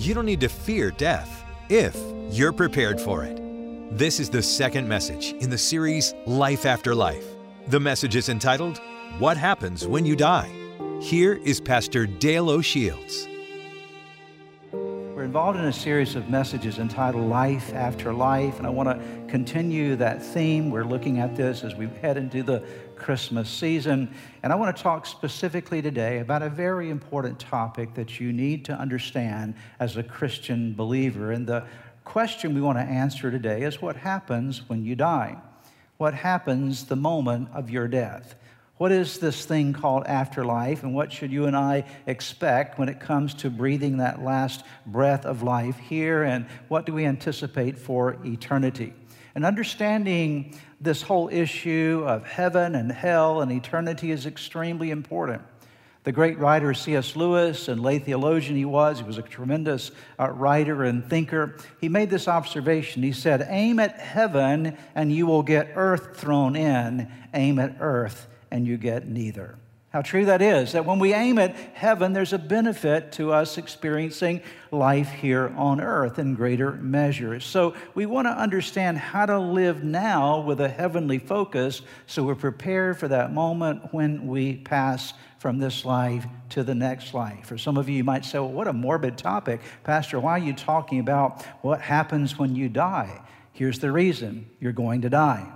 You don't need to fear death if you're prepared for it. This is the second message in the series Life After Life. The message is entitled, What Happens When You Die? Here is Pastor Dale O'Shields. We're involved in a series of messages entitled Life After Life, and I want to continue that theme. We're looking at this as we head into the Christmas season, and I want to talk specifically today about a very important topic that you need to understand as a Christian believer. And the question we want to answer today is what happens when you die? What happens the moment of your death? What is this thing called afterlife, and what should you and I expect when it comes to breathing that last breath of life here, and what do we anticipate for eternity? And understanding this whole issue of heaven and hell and eternity is extremely important. The great writer C.S. Lewis, and lay theologian he was, he was a tremendous uh, writer and thinker. He made this observation. He said, Aim at heaven and you will get earth thrown in. Aim at earth and you get neither. How true that is, that when we aim at heaven, there's a benefit to us experiencing life here on earth in greater measure. So we want to understand how to live now with a heavenly focus so we're prepared for that moment when we pass from this life to the next life. For some of you, you might say, well, what a morbid topic. Pastor, why are you talking about what happens when you die? Here's the reason you're going to die.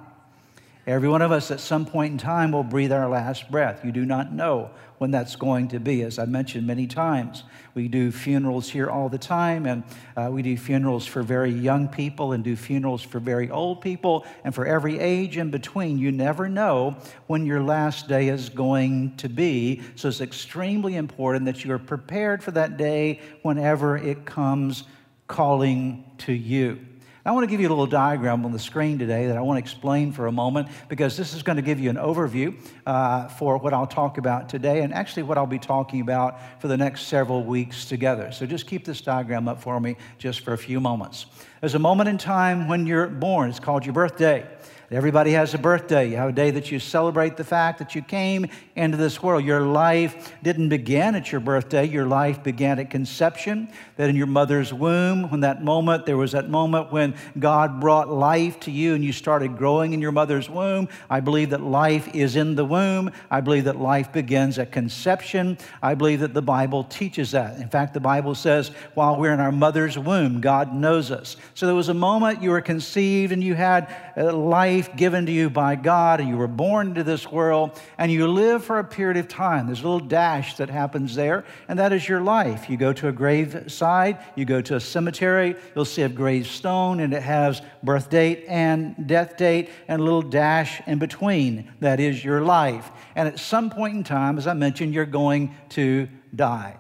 Every one of us at some point in time will breathe our last breath. You do not know when that's going to be, as I mentioned many times. We do funerals here all the time, and uh, we do funerals for very young people and do funerals for very old people and for every age in between. You never know when your last day is going to be, so it's extremely important that you are prepared for that day whenever it comes calling to you. I want to give you a little diagram on the screen today that I want to explain for a moment because this is going to give you an overview uh, for what I'll talk about today and actually what I'll be talking about for the next several weeks together. So just keep this diagram up for me just for a few moments. There's a moment in time when you're born, it's called your birthday. Everybody has a birthday. You have a day that you celebrate the fact that you came into this world. Your life didn't begin at your birthday, your life began at conception, that in your mother's womb, when that moment, there was that moment when God brought life to you and you started growing in your mother's womb. I believe that life is in the womb. I believe that life begins at conception. I believe that the Bible teaches that. In fact, the Bible says, while we're in our mother's womb, God knows us. So there was a moment you were conceived and you had life life given to you by God, and you were born into this world, and you live for a period of time. There's a little dash that happens there, and that is your life. You go to a graveside, you go to a cemetery, you'll see a gravestone, and it has birth date and death date, and a little dash in between. That is your life. And at some point in time, as I mentioned, you're going to die.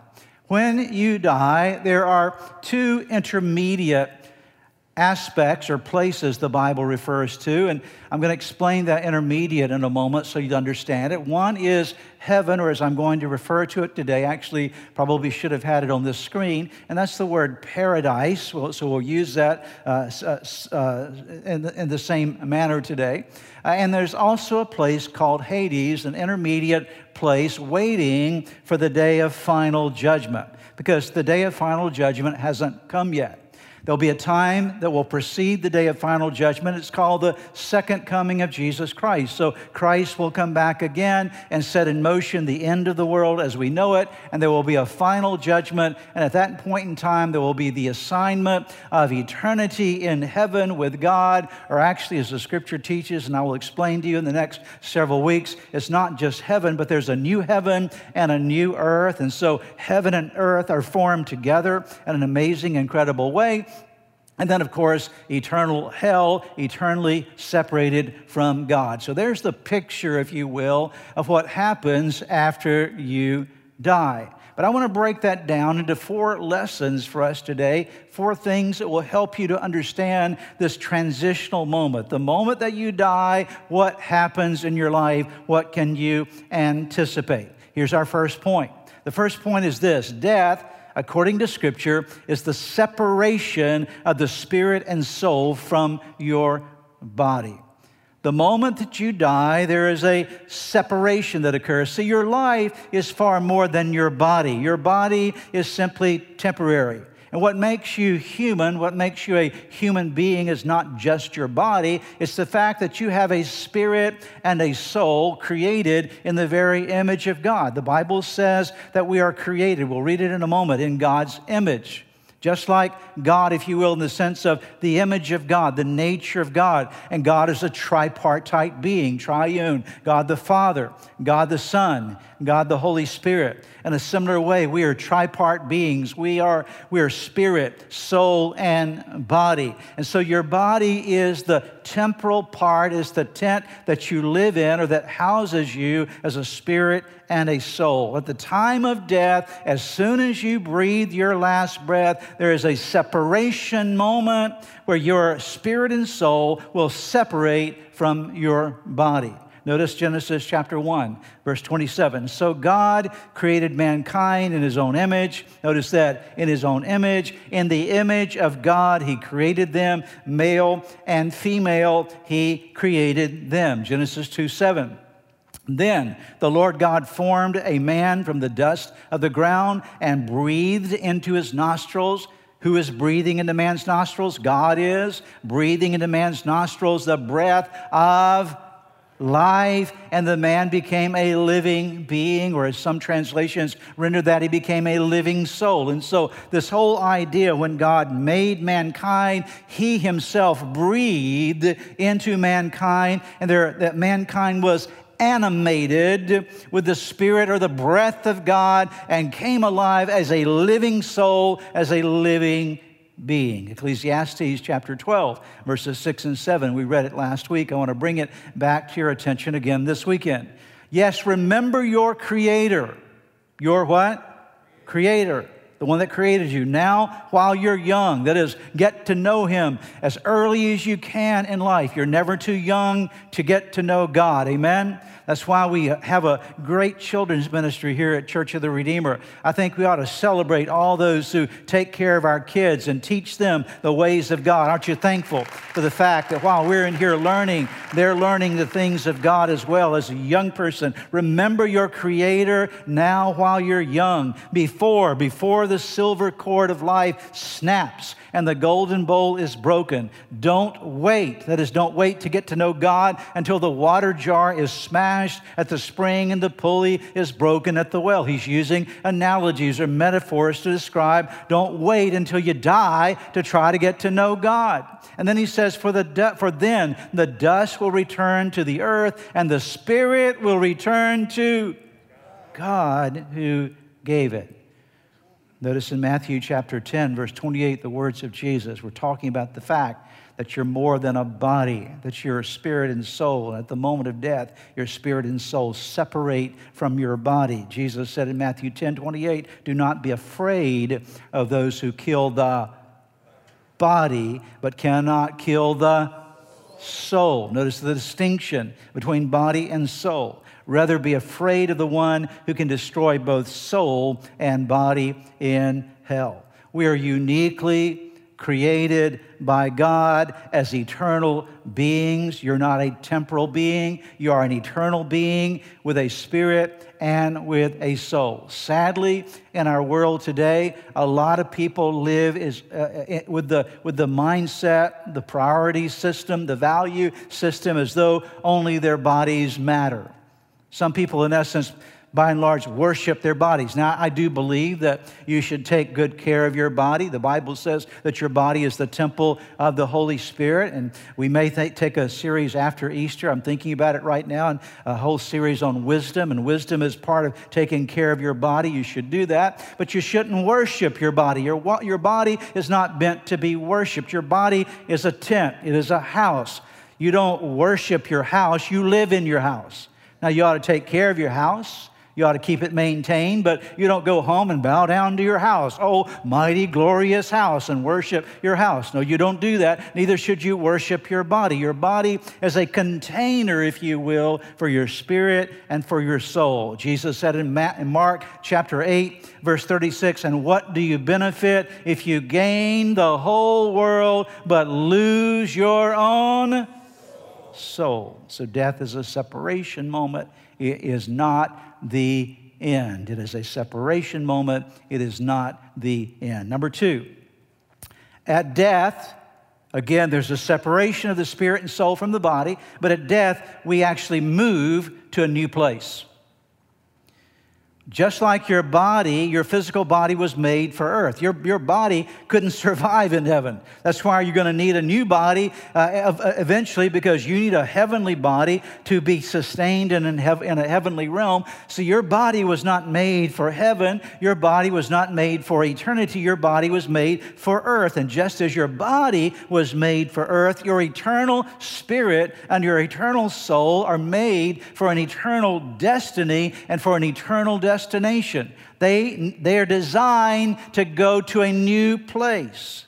When you die, there are two intermediate aspects or places the Bible refers to. And I'm going to explain that intermediate in a moment so you understand it. One is heaven, or as I'm going to refer to it today, actually, probably should have had it on this screen, and that's the word paradise. So we'll use that uh, uh, uh, in, the, in, the, same manner today. Uh, and there's also a place called Hades, an intermediate place waiting for the day of final judgment, because the day of final judgment hasn't come yet. There'll be a time that will precede the day of final judgment. It's called the second coming of Jesus Christ. So Christ will come back again and set in motion the end of the world as we know it, and there will be a final judgment. And at that point in time, there will be the assignment of eternity in heaven with God, or actually, as the scripture teaches, and I will explain to you in the next several weeks, it's not just heaven, but there's a new heaven and a new earth. And so heaven and earth are formed together in an amazing, incredible way. And then, of course, eternal hell, eternally separated from God. So there's the picture, if you will, of what happens after you die. But I want to break that down into four lessons for us today, four things that will help you to understand this transitional moment. The moment that you die, what happens in your life? What can you anticipate? Here's our first point. The first point is this death according to Scripture, is the separation of the spirit and soul from your body. The moment that you die, there is a separation that occurs. See, your life is far more than your body. Your body is simply temporary. And what makes you human, what makes you a human being, is not just your body, it's the fact that you have a spirit and a soul created in the very image of God. The Bible says that we are created, we'll read it in a moment, in God's image. Just like God, if you will, in the sense of the image of God, the nature of God. And God is a tripartite being, triune God the Father, God the Son, God the Holy Spirit. In a similar way, we are tripart beings. We are, we are spirit, soul, and body. And so your body is the temporal part, is the tent that you live in or that houses you as a spirit and a soul. At the time of death, as soon as you breathe your last breath, there is a separation moment where your spirit and soul will separate from your body. Notice Genesis chapter 1, verse 27. So God created mankind in his own image. Notice that in his own image. In the image of God, he created them. Male and female, he created them. Genesis 2 7. Then the Lord God formed a man from the dust of the ground and breathed into his nostrils. Who is breathing into man's nostrils? God is breathing into man's nostrils the breath of life, and the man became a living being, or as some translations render that, he became a living soul. And so, this whole idea when God made mankind, he himself breathed into mankind, and there, that mankind was animated with the Spirit or the breath of God and came alive as a living soul, as a living being. Ecclesiastes chapter 12, verses 6 and 7. We read it last week. I want to bring it back to your attention again this weekend. Yes, remember your Creator. Your what? Creator. The one that created you. Now, while you're young, that is, get to know Him as early as you can in life. You're never too young to get to know God. Amen? That's why we have a great children's ministry here at Church of the Redeemer. I think we ought to celebrate all those who take care of our kids and teach them the ways of God. Aren't you thankful for the fact that while we're in here learning, they're learning the things of God as well as a young person? Remember your Creator now while you're young, before, before the silver cord of life snaps and the golden bowl is broken. Don't wait. That is, don't wait to get to know God until the water jar is smashed at the spring and the pulley is broken at the well. He's using analogies or metaphors to describe don't wait until you die to try to get to know God. And then he says, For, the for then the dust will return to the earth and the spirit will return to God who gave it. Notice in Matthew chapter 10, verse 28, the words of Jesus. We're talking about the fact that you're more than a body, that you're a spirit and soul. And at the moment of death, your spirit and soul separate from your body. Jesus said in Matthew 10 28, Do not be afraid of those who kill the body, but cannot kill the soul. Notice the distinction between body and soul. Rather, be afraid of the one who can destroy both soul and body in hell. We are uniquely created by God as eternal beings. You're not a temporal being, you are an eternal being with a spirit and with a soul. Sadly, in our world today, a lot of people live is, uh, uh with, the, with the mindset, the priority system, the value system as though only their bodies matter. Some people, in essence, by and large, worship their bodies. Now, I do believe that you should take good care of your body. The Bible says that your body is the temple of the Holy Spirit, and we may th- take a series after Easter. I'm thinking about it right now, and a whole series on wisdom, and wisdom is part of taking care of your body. You should do that, but you shouldn't worship your body. Your, your body is not meant to be worshiped. Your body is a tent, it is a house. You don't worship your house, you live in your house. Now, you ought to take care of your house. You ought to keep it maintained, but you don't go home and bow down to your house. Oh, mighty, glorious house, and worship your house. No, you don't do that. Neither should you worship your body. Your body is a container, if you will, for your spirit and for your soul. Jesus said in Mark chapter 8, verse 36, And what do you benefit if you gain the whole world but lose your own? Soul. So death is a separation moment. It is not the end. It is a separation moment. It is not the end. Number two, At death, again, there's a separation of the spirit and soul from the body, but at death, we actually move to a new place. Just like your body, your physical body was made for earth. Your, your body couldn't survive in heaven. That's why you're going to need a new body uh, eventually because you need a heavenly body to be sustained in, in, hev- in a heavenly realm. So your body was not made for heaven. Your body was not made for eternity. Your body was made for earth. And just as your body was made for earth, your eternal spirit and your eternal soul are made for an eternal destiny and for an eternal destiny destination. They, they are designed to go to a new place.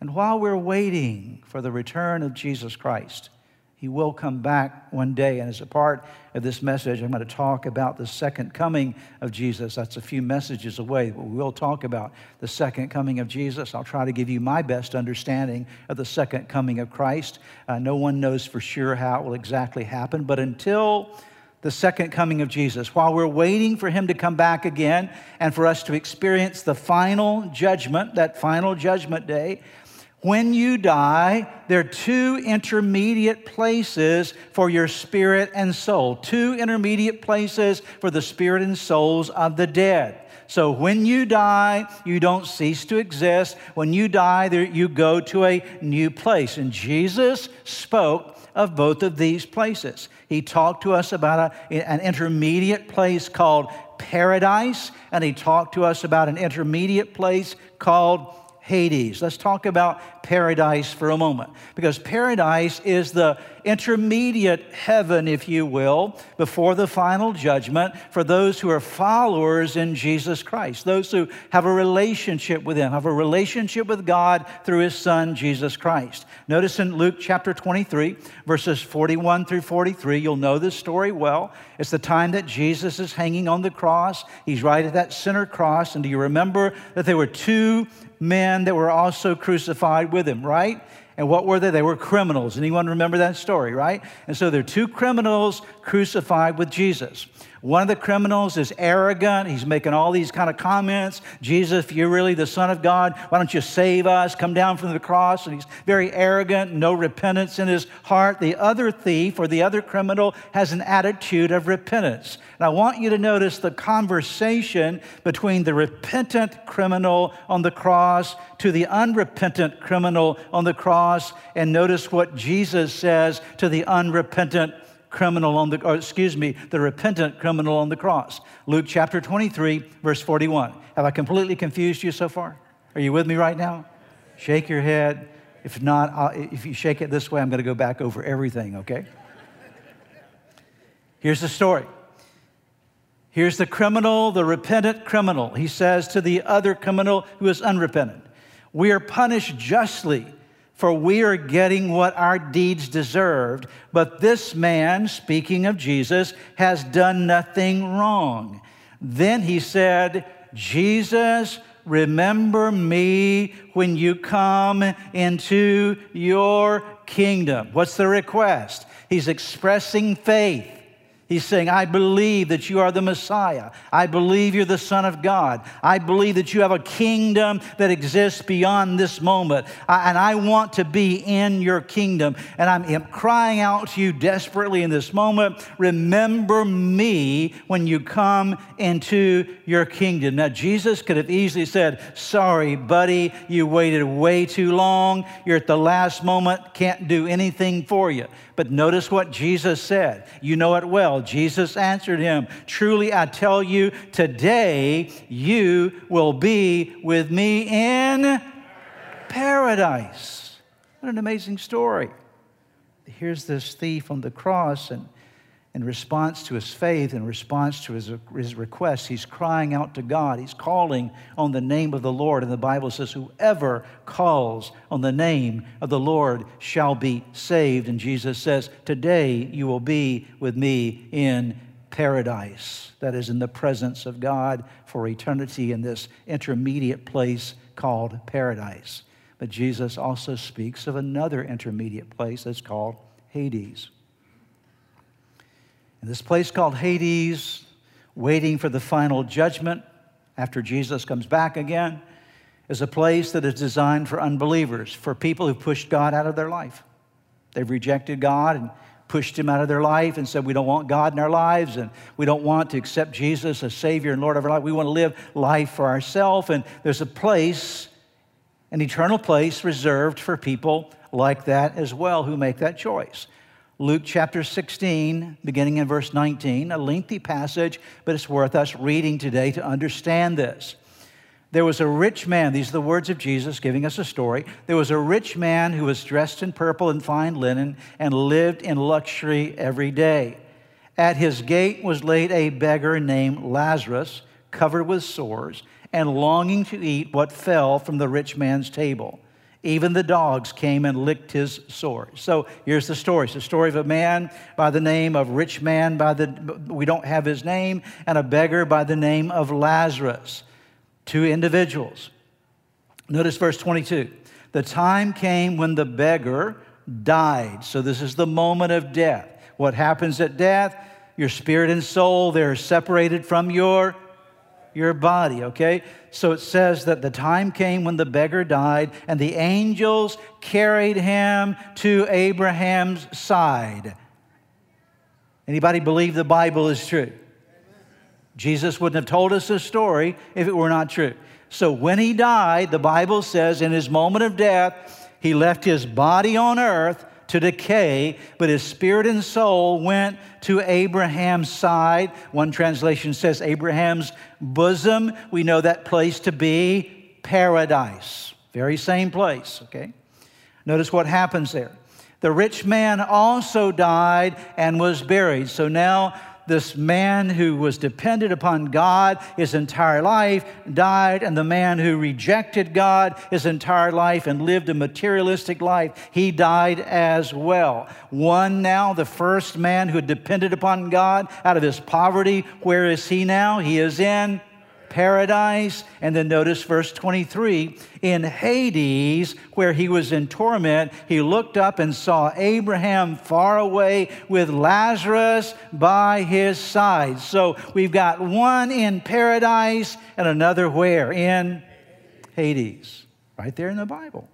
And while we're waiting for the return of Jesus Christ, he will come back one day. And as a part of this message, I'm going to talk about the second coming of Jesus. That's a few messages away, but we will talk about the second coming of Jesus. I'll try to give you my best understanding of the second coming of Christ. Uh, no one knows for sure how it will exactly happen, but until the second coming of Jesus, while we're waiting for him to come back again and for us to experience the final judgment, that final judgment day, when you die, there are two intermediate places for your spirit and soul, two intermediate places for the spirit and souls of the dead. So when you die, you don't cease to exist. When you die, you go to a new place. And Jesus spoke of both of these places. He talked to us about a, an intermediate place called paradise, and he talked to us about an intermediate place called Hades. Let's talk about paradise for a moment because paradise is the intermediate heaven, if you will, before the final judgment for those who are followers in Jesus Christ, those who have a relationship with Him, have a relationship with God through His Son, Jesus Christ. Notice in Luke chapter 23, verses 41 through 43, you'll know this story well. It's the time that Jesus is hanging on the cross. He's right at that center cross. And do you remember that there were two men that were also crucified with him, right? And what were they? They were criminals. Anyone remember that story, right? And so there are two criminals crucified with Jesus. One of the criminals is arrogant. He's making all these kind of comments. Jesus, if you're really the Son of God, why don't you save us? Come down from the cross. And he's very arrogant, no repentance in his heart. The other thief or the other criminal has an attitude of repentance. And I want you to notice the conversation between the repentant criminal on the cross to the unrepentant criminal on the cross. And notice what Jesus says to the unrepentant criminal on the, or excuse me, the repentant criminal on the cross. Luke chapter 23, verse 41. Have I completely confused you so far? Are you with me right now? Shake your head. If not, I'll, if you shake it this way, I'm going to go back over everything, okay? Here's the story. Here's the criminal, the repentant criminal. He says to the other criminal who is unrepentant, We are punished justly for we are getting what our deeds deserved. But this man, speaking of Jesus, has done nothing wrong. Then he said, Jesus, remember me when you come into your kingdom. What's the request? He's expressing faith. He's saying, I believe that you are the Messiah. I believe you're the Son of God. I believe that you have a kingdom that exists beyond this moment. I, and I want to be in your kingdom. And I'm, I'm crying out to you desperately in this moment remember me when you come into your kingdom. Now, Jesus could have easily said, Sorry, buddy, you waited way too long. You're at the last moment, can't do anything for you. But notice what Jesus said. You know it well. Jesus answered him, Truly I tell you, today you will be with me in paradise. What an amazing story. Here's this thief on the cross, and in response to his faith, in response to his, his request, he's crying out to God. He's calling on the name of the Lord. And the Bible says, Whoever calls on the name of the Lord shall be saved. And Jesus says, Today you will be with me in paradise. That is, in the presence of God for eternity in this intermediate place called paradise. But Jesus also speaks of another intermediate place that's called Hades. In this place called Hades, waiting for the final judgment after Jesus comes back again, is a place that is designed for unbelievers, for people who pushed God out of their life. They've rejected God and pushed him out of their life and said, We don't want God in our lives and we don't want to accept Jesus as Savior and Lord of our life. We want to live life for ourselves. And there's a place, an eternal place reserved for people like that as well who make that choice. Luke chapter 16, beginning in verse 19, a lengthy passage, but it's worth us reading today to understand this. There was a rich man, these are the words of Jesus giving us a story. There was a rich man who was dressed in purple and fine linen and lived in luxury every day. At his gate was laid a beggar named Lazarus, covered with sores, and longing to eat what fell from the rich man's table. Even the dogs came and licked his sores. So here's the story. It's the story of a man by the name of rich man by the we don't have his name and a beggar by the name of Lazarus. Two individuals. Notice verse 22. The time came when the beggar died. So this is the moment of death. What happens at death? Your spirit and soul, they're separated from your your body, okay? So it says that the time came when the beggar died, and the angels carried him to Abraham's side. Anybody believe the Bible is true? Jesus wouldn't have told us this story if it were not true. So when he died, the Bible says in his moment of death, he left his body on earth to decay, but his spirit and soul went to Abraham's side. One translation says Abraham's bosom. We know that place to be paradise. Very same place, okay? Notice what happens there. The rich man also died and was buried. So now this man who was dependent upon God his entire life died, and the man who rejected God his entire life and lived a materialistic life, he died as well. One now, the first man who depended upon God out of his poverty, where is he now? He is in paradise. And then notice verse 23 in Hades, where he was in torment, he looked up and saw Abraham far away with Lazarus by his side. So we've got one in paradise and another where? In Hades, right there in the Bible.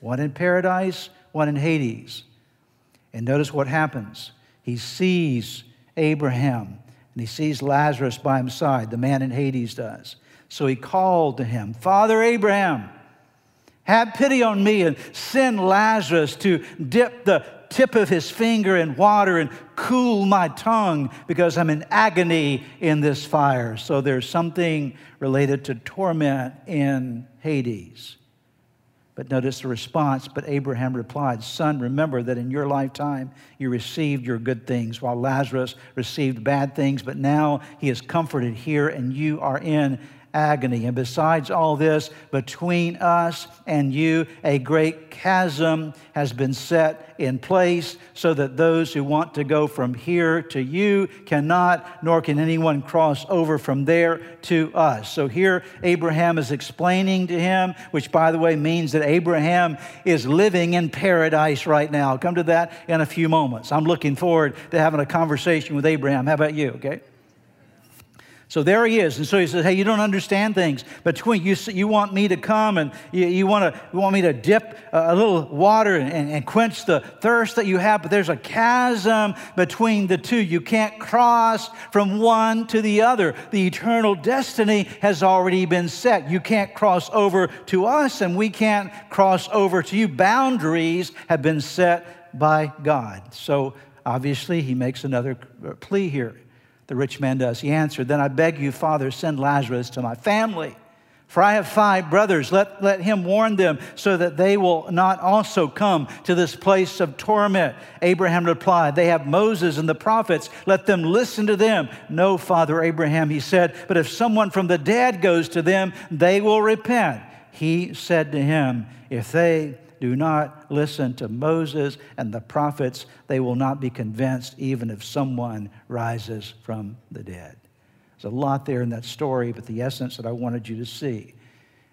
One in paradise, one in Hades. And notice what happens. He sees Abraham and he sees Lazarus by his side, the man in Hades does. So he called to him, Father Abraham, have pity on me and send Lazarus to dip the tip of his finger in water and cool my tongue because I'm in agony in this fire. So there's something related to torment in Hades. But notice the response. But Abraham replied, Son, remember that in your lifetime you received your good things, while Lazarus received bad things, but now he is comforted here and you are in agony. And besides all this, between us and you, a great chasm has been set in place so that those who want to go from here to you cannot, nor can anyone cross over from there to us. So here, Abraham is explaining to him, which by the way means that Abraham is living in paradise right now. I'll come to that in a few moments. I'm looking forward to having a conversation with Abraham. How about you, okay? So there he is. And so he says, Hey, you don't understand things. Between you, you want me to come and you, you, want, to, you want me to dip a, little water and, and, and quench the thirst that you have, but there's a chasm between the two. You can't cross from one to the other. The eternal destiny has already been set. You can't cross over to us, and we can't cross over to you. Boundaries have been set by God. So obviously, he makes another uh, plea here. The rich man does. He answered, Then I beg you, Father, send Lazarus to my family. For I have five brothers. Let, let him warn them so that they will not also come to this place of torment. Abraham replied, They have Moses and the prophets. Let them listen to them. No, Father Abraham, he said, but if someone from the dead goes to them, they will repent. He said to him, If they do not listen to Moses and the prophets, they will not be convinced even if someone rises from the dead. There's a lot there in that story, but the essence that I wanted you to see.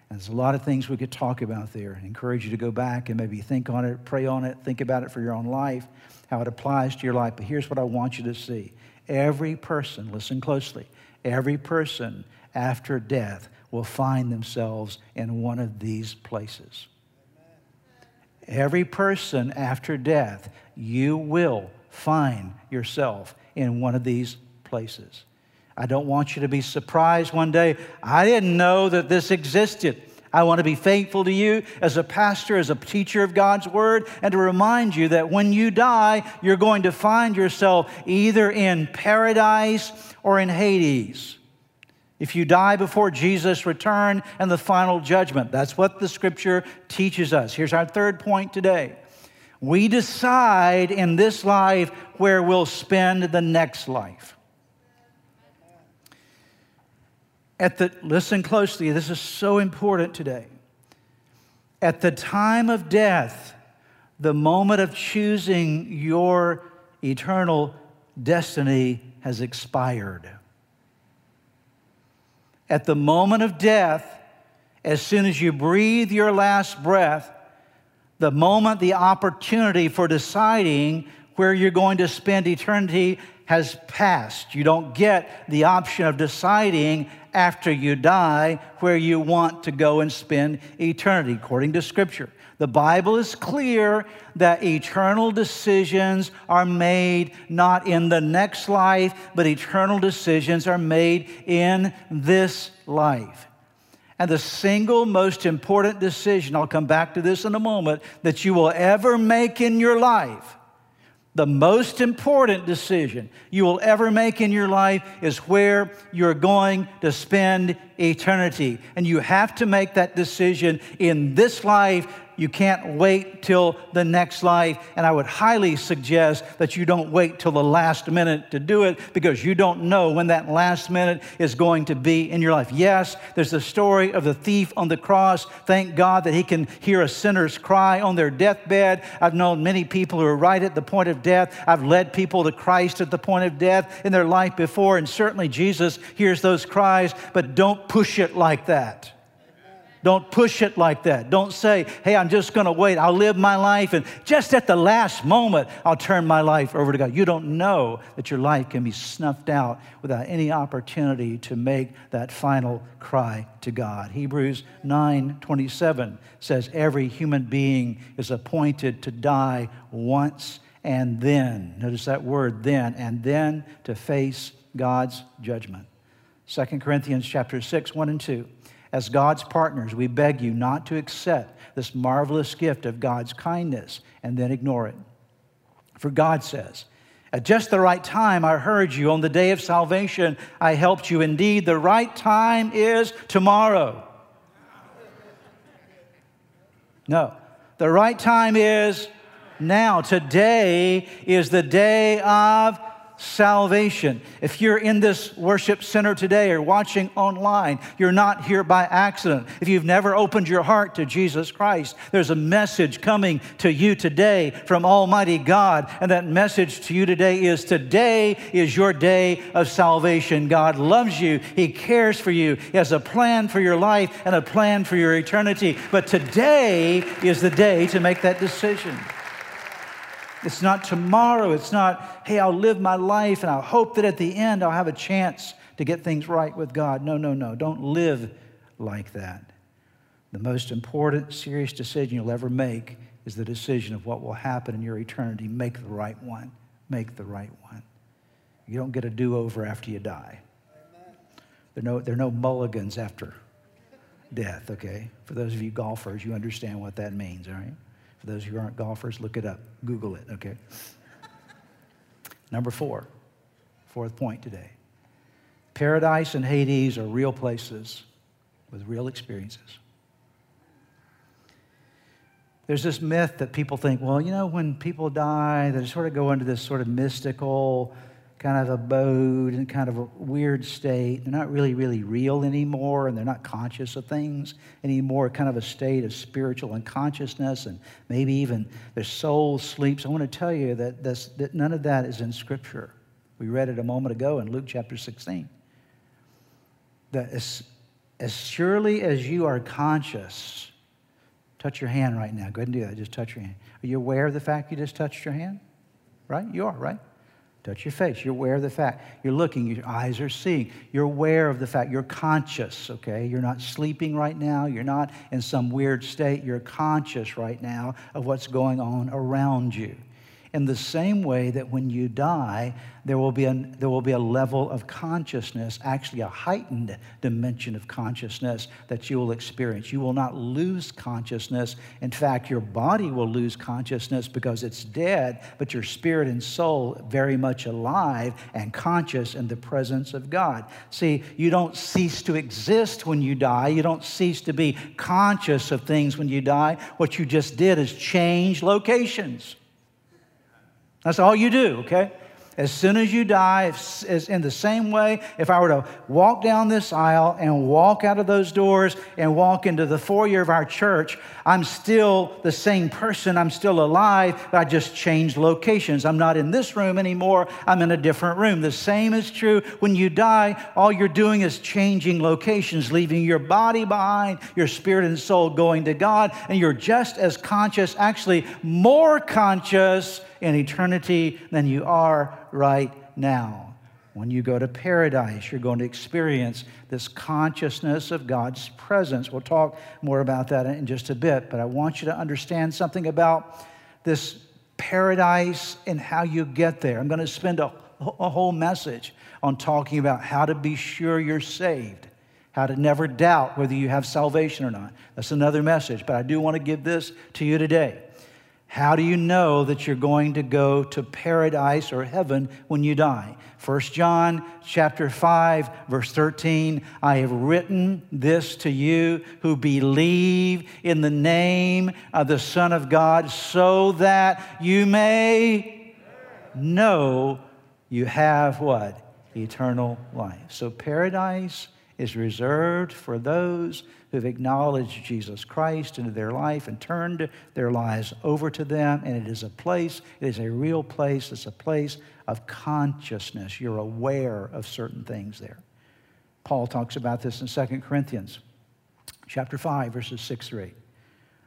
And there's a lot of things we could talk about there. I encourage you to go back and maybe think on it, pray on it, think about it for your own life, how it applies to your life. But here's what I want you to see every person, listen closely, every person after death will find themselves in one of these places. Every person after death, you will find yourself in one of these places. I don't want you to be surprised one day. I didn't know that this existed. I want to be faithful to you as a pastor, as a teacher of God's word, and to remind you that when you die, you're going to find yourself either in paradise or in Hades. If you die before Jesus' return and the final judgment, that's what the scripture teaches us. Here's our third point today. We decide in this life where we'll spend the next life. At the, listen closely, this is so important today. At the time of death, the moment of choosing your eternal destiny has expired. At the moment of death, as soon as you breathe your last breath, the moment, the opportunity for deciding where you're going to spend eternity has passed. You don't get the option of deciding after you die where you want to go and spend eternity, according to Scripture. The Bible is clear that eternal decisions are made not in the next life, but eternal decisions are made in this life. And the single most important decision, I'll come back to this in a moment, that you will ever make in your life the most important decision you will ever make in your life is where you're going to spend eternity. And you have to make that decision in this life you can't wait till the next life. And I would highly suggest that you don't wait till the last minute to do it because you don't know when that last minute is going to be in your life. Yes, there's the story of the thief on the cross. Thank God that he can hear a sinner's cry on their deathbed. I've known many people who are right at the point of death. I've led people to Christ at the point of death in their life before, and certainly Jesus hears those cries, but don't push it like that. Don't push it like that. Don't say, hey, I'm just going to wait. I'll live my life, and just at the last moment, I'll turn my life over to God. You don't know that your life can be snuffed out without any opportunity to make that final cry to God. Hebrews 9 27 says, every human being is appointed to die once and then. Notice that word, then, and then to face God's judgment. 2 Corinthians chapter 6, 1 and 2. As God's partners, we beg you not to accept this marvelous gift of God's kindness and then ignore it. For God says, At just the right time, I heard you. On the day of salvation, I helped you. Indeed, the right time is tomorrow. No, the right time is now. Today is the day of salvation. If you're in this worship center today or watching online, you're not here by accident. If you've never opened your heart to Jesus Christ, there's a message coming to you today from Almighty God. And that message to you today is today is your day of salvation. God loves you, He cares for you, He has a plan for your life and a plan for your eternity. But today is the day to make that decision. It's not tomorrow. It's not, hey, I'll live my life and I'll hope that at the end I'll have a chance to get things right with God. No, no, no. Don't live like that. The most important, serious decision you'll ever make is the decision of what will happen in your eternity. Make the right one. Make the right one. You don't get a do over after you die. There are, no, there are no mulligans after death, okay? For those of you golfers, you understand what that means, all right? For those who aren't golfers, look it up. Google it, okay? Number four, fourth point today. Paradise and Hades are real places with real experiences. There's this myth that people think, well, you know, when people die, they sort of go into this sort of mystical, kind of abode and kind of a weird state. They're not really, really real anymore, and they're not conscious of things anymore, kind of a state of spiritual unconsciousness, and maybe even their soul sleeps. I want to tell you that, that none of that is in Scripture. We read it a moment ago in Luke chapter 16. That as, as surely as you are conscious, touch your hand right now. Go ahead and do that. Just touch your hand. Are you aware of the fact you just touched your hand? Right? You are, right? Touch your face. You're aware of the fact. You're looking. Your eyes are seeing. You're aware of the fact. You're conscious, okay? You're not sleeping right now. You're not in some weird state. You're conscious right now of what's going on around you in the same way that when you die, there will be there will be a level of consciousness, actually a heightened dimension of consciousness that you will experience. You will not lose consciousness. In fact, your body will lose consciousness because it's dead, but your spirit and soul very much alive and conscious in the presence of God. See, you don't cease to exist when you die. You don't cease to be conscious of things when you die. What you just did is change locations. That's all you do, okay? As soon as you die, as in the same way, if I were to walk down this aisle and walk out of those doors and walk into the foyer of our church, I'm still the same person. I'm still alive, but I just changed locations. I'm not in this room anymore. I'm in a different room. The same is true when you die. All you're doing is changing locations, leaving your body behind, your spirit and soul going to God, and you're just as conscious, actually more conscious in eternity than you are right now. When you go to paradise, you're going to experience this consciousness of God's presence. We'll talk more about that in just a bit, but I want you to understand something about this paradise and how you get there. I'm going to spend a, a whole message on talking about how to be sure you're saved, how to never doubt whether you have salvation or not. That's another message, but I do want to give this to you today. How do you know that you're going to go to paradise or heaven when you die? 1 John chapter 5 verse 13, I have written this to you who believe in the name of the Son of God so that you may know you have what? Eternal life. So paradise is reserved for those who've acknowledged Jesus Christ into their life and turned their lives over to them. And it is a place, it is a real place, it's a place of consciousness. You're aware of certain things there. Paul talks about this in 2 Corinthians chapter 5, verses 6 through 8.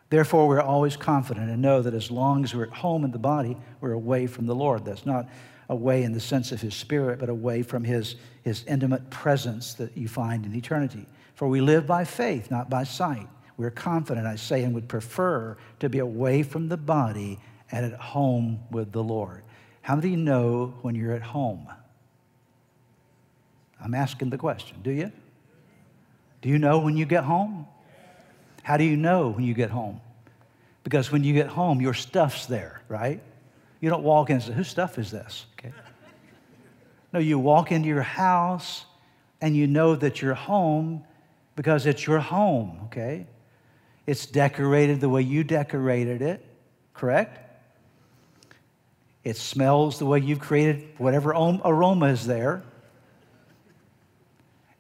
Therefore, we're always confident and know that as long as we're at home in the body, we're away from the Lord. That's not away in the sense of his spirit, but away from his, his intimate presence that you find in eternity. For we live by faith, not by sight. We're confident, I say, and would prefer to be away from the body and at home with the Lord. How many know when you're at home? I'm asking the question. Do you? Do you know when you get home? How do you know when you get home? Because when you get home, your stuff's there, right? You don't walk in and say, Whose stuff is this? No, you walk into your house and you know that you're home because it's your home, okay? It's decorated the way you decorated it, correct? It smells the way you've created whatever aroma is there.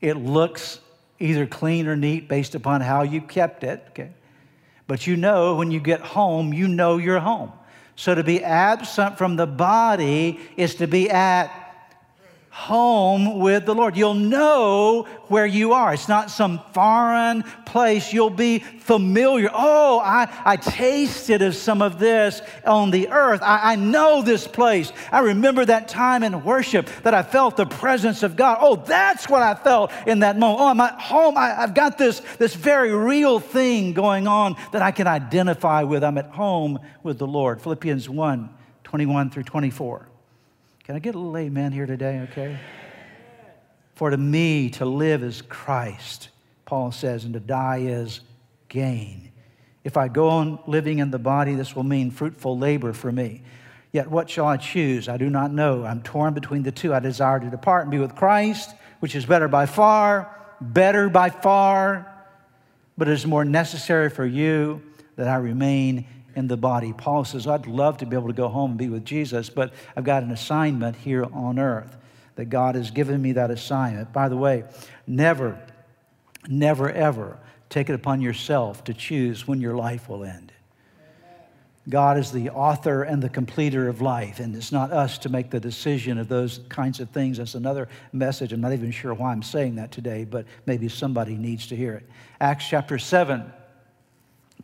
It looks either clean or neat based upon how you kept it, okay? But you know when you get home, you know you're home. So to be absent from the body is to be at home with the Lord. You'll know where you are. It's not some foreign place. You'll be familiar. Oh, I, I tasted of some of this on the earth. I, I know this place. I remember that time in worship that I felt the presence of God. Oh, that's what I felt in that moment. Oh, I'm at home. I, I've got this, this very real thing going on that I can identify with. I'm at home with the Lord. Philippians 1 21 through 24. Can I get a little amen here today, okay? For to me, to live is Christ, Paul says, and to die is gain. If I go on living in the body, this will mean fruitful labor for me. Yet what shall I choose? I do not know. I'm torn between the two. I desire to depart and be with Christ, which is better by far, better by far, but it is more necessary for you that I remain in the body. Paul says, I'd love to be able to go home and be with Jesus, but I've got an assignment here on earth that God has given me that assignment. By the way, never, never, ever take it upon yourself to choose when your life will end. God is the author and the completer of life, and it's not us to make the decision of those kinds of things. That's another message. I'm not even sure why I'm saying that today, but maybe somebody needs to hear it. Acts chapter 7.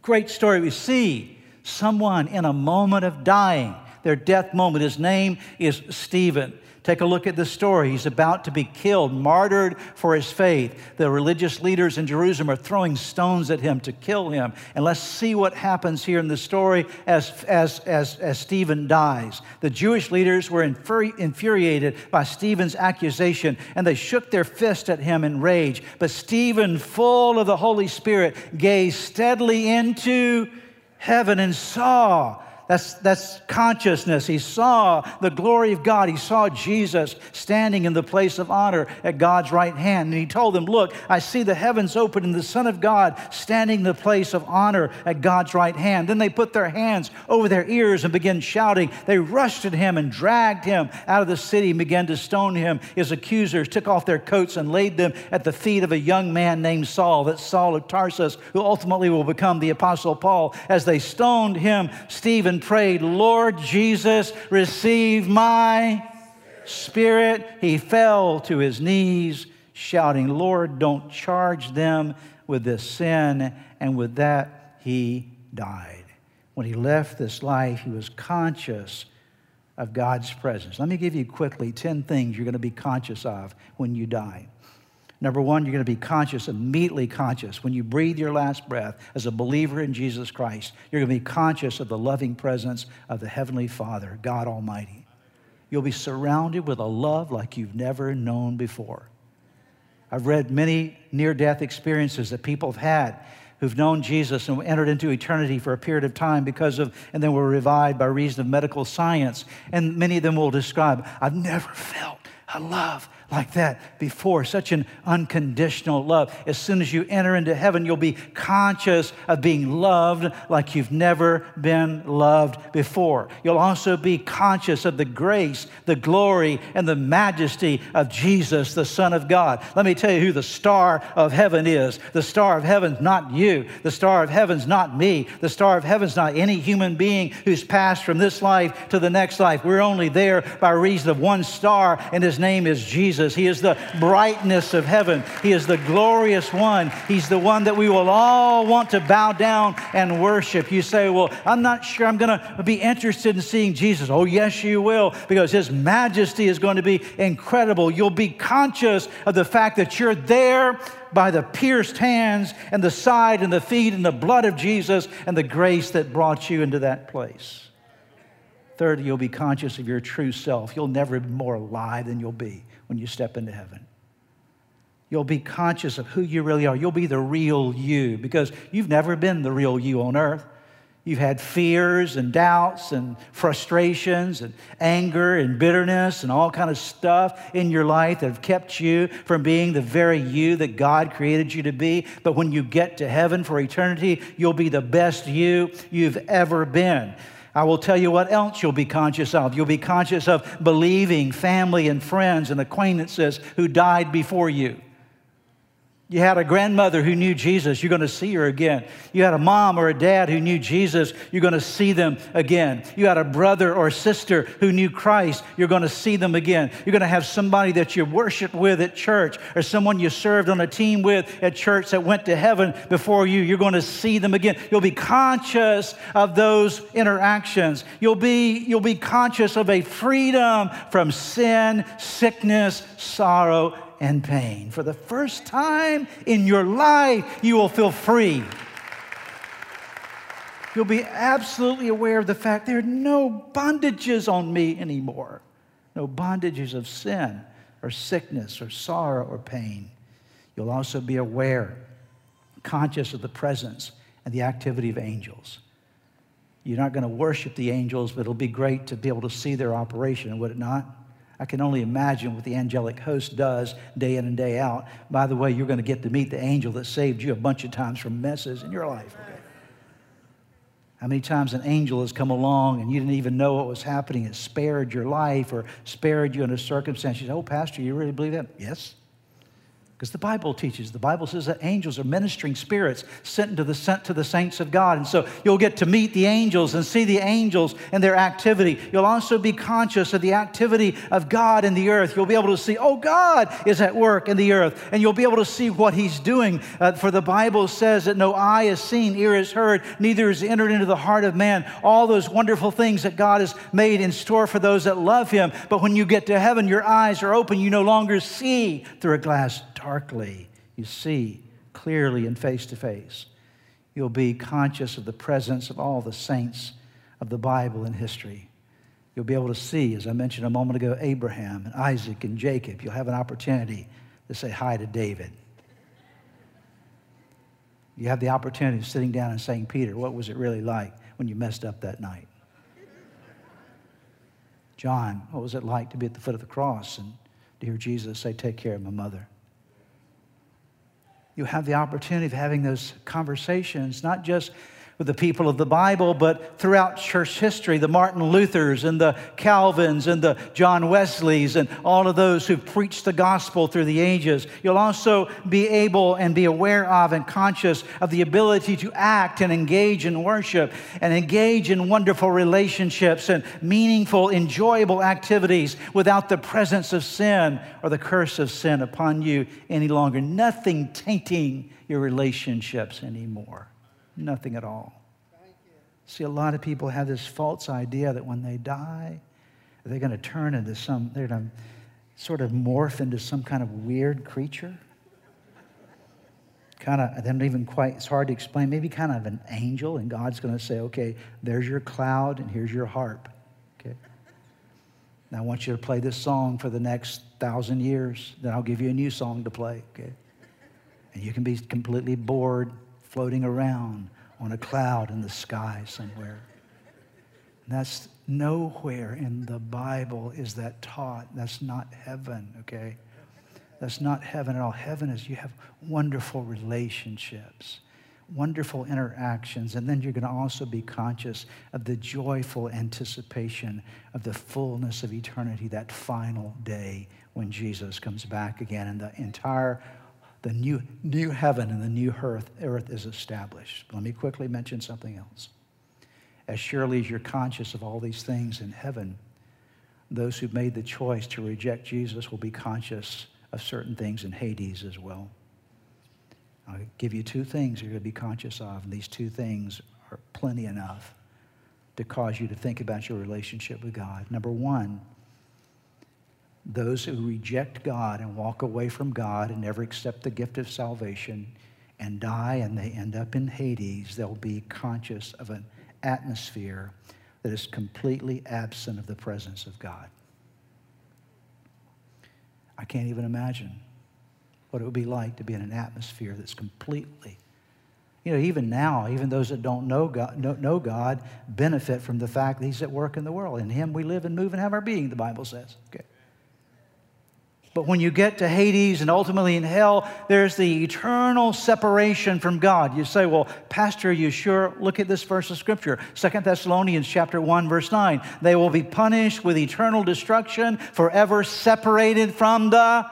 Great story. We see someone in a moment of dying. their death moment. His name is Stephen. Take a look at the story. He's about to be killed, martyred for his faith. The religious leaders in Jerusalem are throwing stones at him to kill him. And let's see what happens here in the story as, as, as, as Stephen dies. The Jewish leaders were infuriated by Stephen's accusation, and they shook their fist at him in rage. But Stephen, full of the Holy Spirit, gazed steadily into heaven and saw that's, that's consciousness. He saw the glory of God. He saw Jesus standing in the place of honor at God's right hand. And he told them, Look, I see the heavens open and the Son of God standing in the place of honor at God's right hand. Then they put their hands over their ears and began shouting. They rushed at him and dragged him out of the city and began to stone him. His accusers took off their coats and laid them at the feet of a young man named Saul, that's Saul of Tarsus, who ultimately will become the Apostle Paul. As they stoned him, Stephen prayed, Lord Jesus, receive my spirit. He fell to his knees, shouting, Lord, don't charge them with this sin. And with that, he died. When he left this life, he was conscious of God's presence. Let me give you quickly 10 things you're going to be conscious of when you die. Number one, you're going to be conscious, immediately conscious. When you breathe your last breath as a believer in Jesus Christ, you're going to be conscious of the loving presence of the Heavenly Father, God Almighty. You'll be surrounded with a love like you've never known before. I've read many near death experiences that people have had who've known Jesus and entered into eternity for a period of time because of, and then were revived by reason of medical science. And many of them will describe, I've never felt a love like that before, such an unconditional love. As soon as you enter into heaven, you'll be conscious of being loved like you've never been loved before. You'll also be conscious of the grace, the glory, and the majesty of Jesus, the Son of God. Let me tell you who the star of heaven is. The star of heaven's not you, the star of heaven's not me, the star of heaven's not any human being who's passed from this life to the next life. We're only there by reason of one star, and his name is Jesus. Jesus. He is the brightness of heaven. He is the glorious one. He's the one that we will all want to bow down and worship. You say, Well, I'm not sure I'm going to be interested in seeing Jesus. Oh, yes, you will, because his majesty is going to be incredible. You'll be conscious of the fact that you're there by the pierced hands and the side and the feet and the blood of Jesus and the grace that brought you into that place. Third, you'll be conscious of your true self. You'll never be more alive than you'll be when you step into heaven. You'll be conscious of who you really are. You'll be the real you because you've never been the real you on earth. You've had fears and doubts and frustrations and anger and bitterness and all kind of stuff in your life that have kept you from being the very you that God created you to be. But when you get to heaven for eternity, you'll be the best you you've ever been. I will tell you what else you'll be conscious of. You'll be conscious of believing family and friends and acquaintances who died before you. You had a grandmother who knew Jesus, you're going to see her again. You had a mom or a dad who knew Jesus, you're going to see them again. You had a brother or sister who knew Christ, you're going to see them again. You're going to have somebody that you worshiped with at church or someone you served on a team with at church that went to heaven before you. You're going to see them again. You'll be conscious of those interactions. You'll be, you'll be conscious of a freedom from sin, sickness, sorrow, and pain. For the first time in your life, you will feel free. You'll be absolutely aware of the fact there are no bondages on me anymore, no bondages of sin or sickness or sorrow or pain. You'll also be aware, conscious of the presence and the activity of angels. You're not going to worship the angels, but it'll be great to be able to see their operation, would it not? I can only imagine what the angelic host does day in and day out. By the way, you're going to get to meet the angel that saved you a bunch of times from messes in your life. Okay? How many times an angel has come along and you didn't even know what was happening? It spared your life or spared you in a circumstance. You say, Oh, Pastor, you really believe that? Yes. Because the Bible teaches, the Bible says that angels are ministering spirits sent to the sent to the saints of God. And so you'll get to meet the angels and see the angels and their activity. You'll also be conscious of the activity of God in the earth. You'll be able to see, oh, God is at work in the earth. And you'll be able to see what He's doing. Uh, for the Bible says that no eye has seen, ear has heard, neither has entered into the heart of man all those wonderful things that God has made in store for those that love Him. But when you get to heaven, your eyes are open. You no longer see through a glass darkly, you see clearly and face to face. You'll be conscious of the presence of all the saints of the Bible and history. You'll be able to see, as I mentioned a moment ago, Abraham and Isaac and Jacob. You'll have an opportunity to say hi to David. You have the opportunity of sitting down and saying, Peter, what was it really like when you messed up that night? John, what was it like to be at the foot of the cross and to hear Jesus say, Take care of my mother? You have the opportunity of having those conversations, not just with the people of the Bible, but throughout church history, the Martin Luthers and the Calvins and the John Wesleys and all of those who preached the gospel through the ages. You'll also be able and be aware of and conscious of the ability to act and engage in worship and engage in wonderful relationships and meaningful, enjoyable activities without the presence of sin or the curse of sin upon you any longer. Nothing tainting your relationships anymore. Nothing at all. See, a lot of people have this false idea that when they die, they're going to turn into some, they're going to sort of morph into some kind of weird creature. Kind of, I don't even quite, it's hard to explain, maybe kind of an angel, and God's going to say, okay, there's your cloud and here's your harp. Okay? Now I want you to play this song for the next thousand years, then I'll give you a new song to play. Okay? And you can be completely bored floating around on a cloud in the sky somewhere. that's nowhere in the Bible is that taught. That's not heaven, okay? That's not heaven at all. Heaven is you have wonderful relationships, wonderful interactions, and then you're going to also be conscious of the joyful anticipation of the fullness of eternity, that final day when Jesus comes back again, and the entire the new, new heaven and the new earth, earth is established. Let me quickly mention something else. As surely as you're conscious of all these things in heaven, those who've made the choice to reject Jesus will be conscious of certain things in Hades as well. I'll give you two things you're going to be conscious of, and these two things are plenty enough to cause you to think about your relationship with God. Number one, those who reject God and walk away from God and never accept the gift of salvation and die and they end up in Hades, they'll be conscious of an atmosphere that is completely absent of the presence of God. I can't even imagine what it would be like to be in an atmosphere that's completely you know, even now, even those that don't know God, know, know, God benefit from the fact that He's at work in the world. In Him we live and move and have our being, the Bible says. Okay. But when you get to Hades and ultimately in hell, there's the eternal separation from God. You say, well, Pastor, are you sure? Look at this verse of Scripture. Second Thessalonians chapter 1, verse 9. They will be punished with eternal destruction, forever separated from the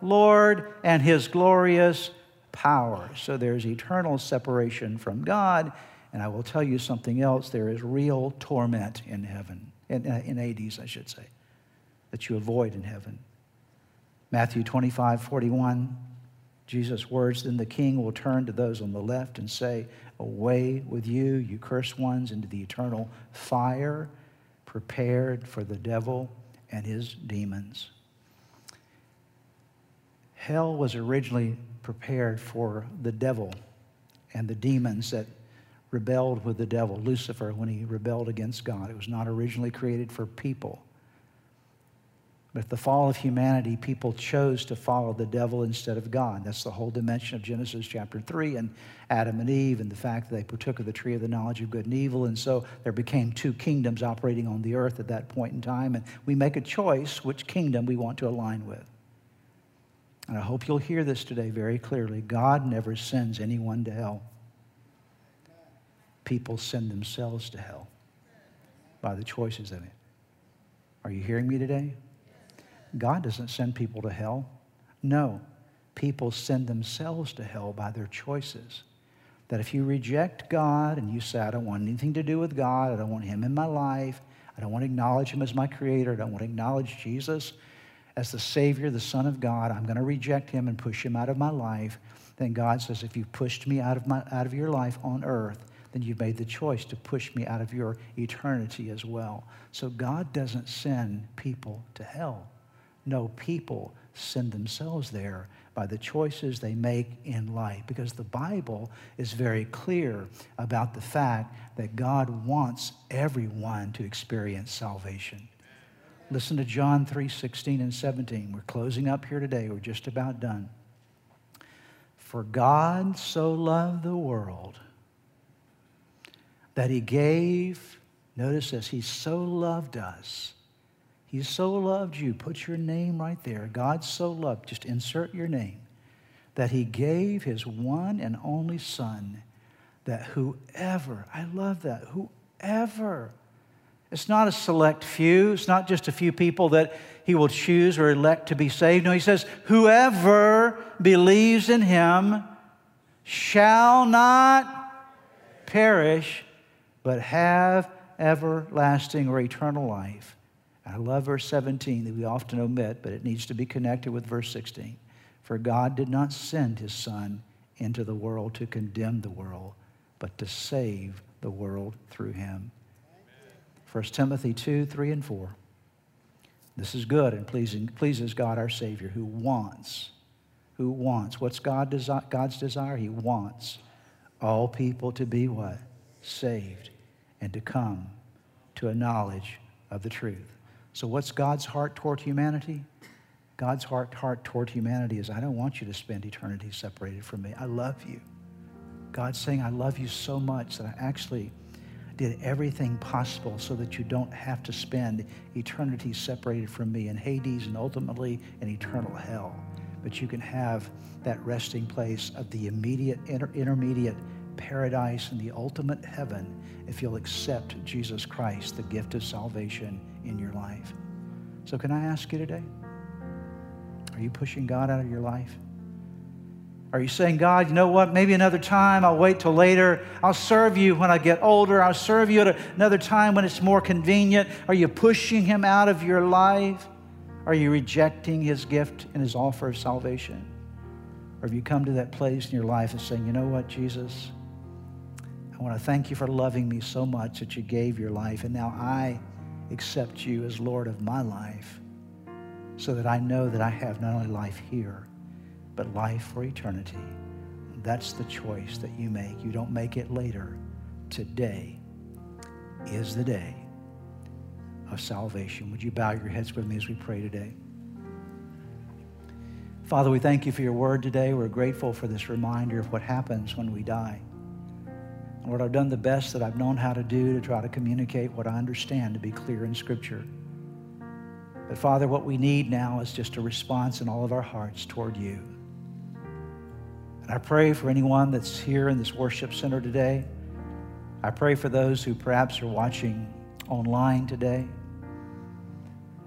Lord and his glorious power. So there's eternal separation from God. And I will tell you something else. There is real torment in heaven, in, uh, in Hades, I should say, that you avoid in heaven. Matthew 25, 41, Jesus' words, then the king will turn to those on the left and say, Away with you, you cursed ones, into the eternal fire prepared for the devil and his demons. Hell was originally prepared for the devil and the demons that rebelled with the devil, Lucifer, when he rebelled against God. It was not originally created for people. But the fall of humanity, people chose to follow the devil instead of God. That's the whole dimension of Genesis chapter 3 and Adam and Eve and the fact that they partook of the tree of the knowledge of good and evil. And so there became two kingdoms operating on the earth at that point in time. And we make a choice which kingdom we want to align with. And I hope you'll hear this today very clearly. God never sends anyone to hell, people send themselves to hell by the choices they make. Are you hearing me today? God doesn't send people to hell. No. people send themselves to hell by their choices. That if you reject God and you say, I don't want anything to do with God, I don't want Him in my life, I don't want to acknowledge Him as my Creator, I don't want to acknowledge Jesus as the Savior, the Son of God, I'm going to reject Him and push Him out of my life. Then God says, if you've pushed me out of, my, out of your life on earth, then you've made the choice to push me out of your eternity as well. So God doesn't send people to hell. No, people send themselves there by the choices they make in life because the Bible is very clear about the fact that God wants everyone to experience salvation. Listen to John 3 16 and 17. We're closing up here today. We're just about done. For God so loved the world that he gave, notice this, he so loved us. He so loved you. Put your name right there. God so loved, just insert your name, that he gave his one and only Son, that whoever, I love that, whoever, it's not a select few, it's not just a few people that he will choose or elect to be saved. No, he says, whoever believes in him shall not perish, but have everlasting or eternal life. I love verse 17 that we often omit, but it needs to be connected with verse 16. For God did not send his Son into the world to condemn the world, but to save the world through him. 1 Timothy 2, 3, and 4. This is good and pleasing, pleases God our Savior, who wants, who wants. What's God desi- God's desire? He wants all people to be what? Saved and to come to a knowledge of the truth. So, what's God's heart toward humanity? God's heart, heart toward humanity is I don't want you to spend eternity separated from me. I love you. God's saying, I love you so much that I actually did everything possible so that you don't have to spend eternity separated from me in Hades and ultimately in eternal hell. But you can have that resting place of the immediate, inter- intermediate paradise and the ultimate heaven if you'll accept Jesus Christ, the gift of salvation in your life. So, can I ask you today? Are you pushing God out of your life? Are you saying, God, you know what? Maybe another time. I'll wait till later. I'll serve you when I get older. I'll serve you at another time when it's more convenient. Are you pushing Him out of your life? Are you rejecting His gift and His offer of salvation? Or have you come to that place in your life of saying, you know what, Jesus? I want to thank you for loving me so much that you gave your life, and now I accept you as Lord of my life so that I know that I have not only life here, but life for eternity. That's the choice that you make. You don't make it later. Today is the day of salvation. Would you bow your heads with me as we pray today? Father, we thank you for your word today. We're grateful for this reminder of what happens when we die. Lord, I've done the best that I've known how to do to try to communicate what I understand to be clear in Scripture. But Father, what we need now is just a response in all of our hearts toward you. And I pray for anyone that's here in this worship center today. I pray for those who perhaps are watching online today.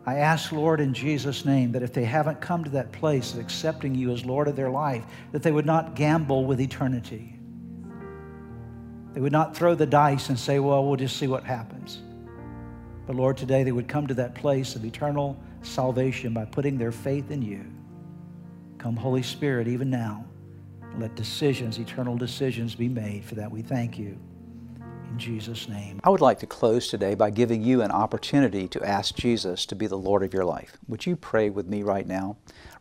I ask, Lord, in Jesus' name, that if they haven't come to that place of accepting you as Lord of their life, that they would not gamble with eternity they would not throw the dice and say, well, we'll just see what happens. But Lord, today they would come to that place of eternal salvation by putting their faith in you. Come, Holy Spirit, even now. Let decisions, eternal decisions, be made. For that we thank you. In Jesus' name. I would like to close today by giving you an opportunity to ask Jesus to be the Lord of your life. Would you pray with me right now?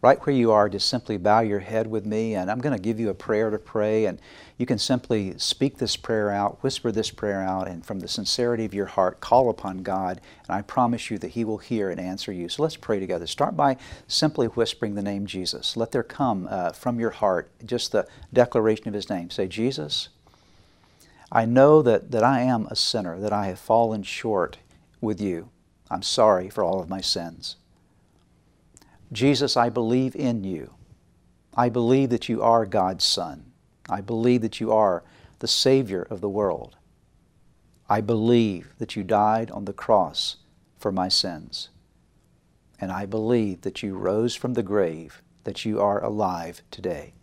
Right where you are, just simply bow your head with me, and I'm going to give you a prayer to pray. And you can simply speak this prayer out, whisper this prayer out, and from the sincerity of your heart, call upon God, and I promise you that He will hear and answer you. So let's pray together. Start by simply whispering the name Jesus. Let there come uh, from your heart just the declaration of His name. Say, Jesus, I know that, that I am a sinner, that I have fallen short with you. I'm sorry for all of my sins. Jesus, I believe in you. I believe that you are God's Son. I believe that you are the Savior of the world. I believe that you died on the cross for my sins. And I believe that you rose from the grave that you are alive today.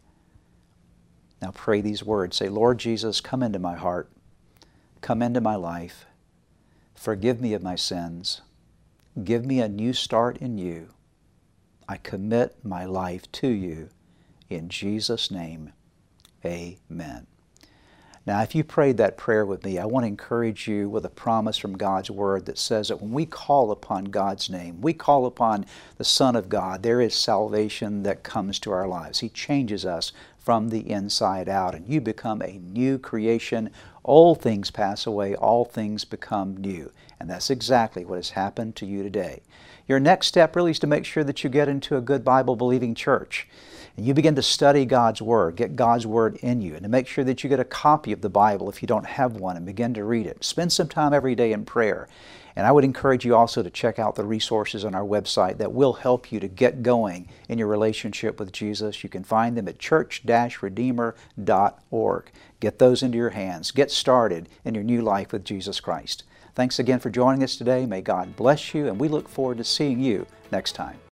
Now pray these words. Say, Lord Jesus, come into my heart. Come into my life. Forgive me of my sins. Give me a new start in you. I commit my life to you. In Jesus' name, amen. Now, if you prayed that prayer with me, I want to encourage you with a promise from God's Word that says that when we call upon God's name, we call upon the Son of God, there is salvation that comes to our lives. He changes us from the inside out, and you become a new creation. All things pass away, all things become new. And that's exactly what has happened to you today. Your next step really is to make sure that you get into a good Bible believing church and you begin to study God's Word, get God's Word in you, and to make sure that you get a copy of the Bible if you don't have one and begin to read it. Spend some time every day in prayer. And I would encourage you also to check out the resources on our website that will help you to get going in your relationship with Jesus. You can find them at church-redeemer.org. Get those into your hands. Get started in your new life with Jesus Christ. Thanks again for joining us today. May God bless you, and we look forward to seeing you next time.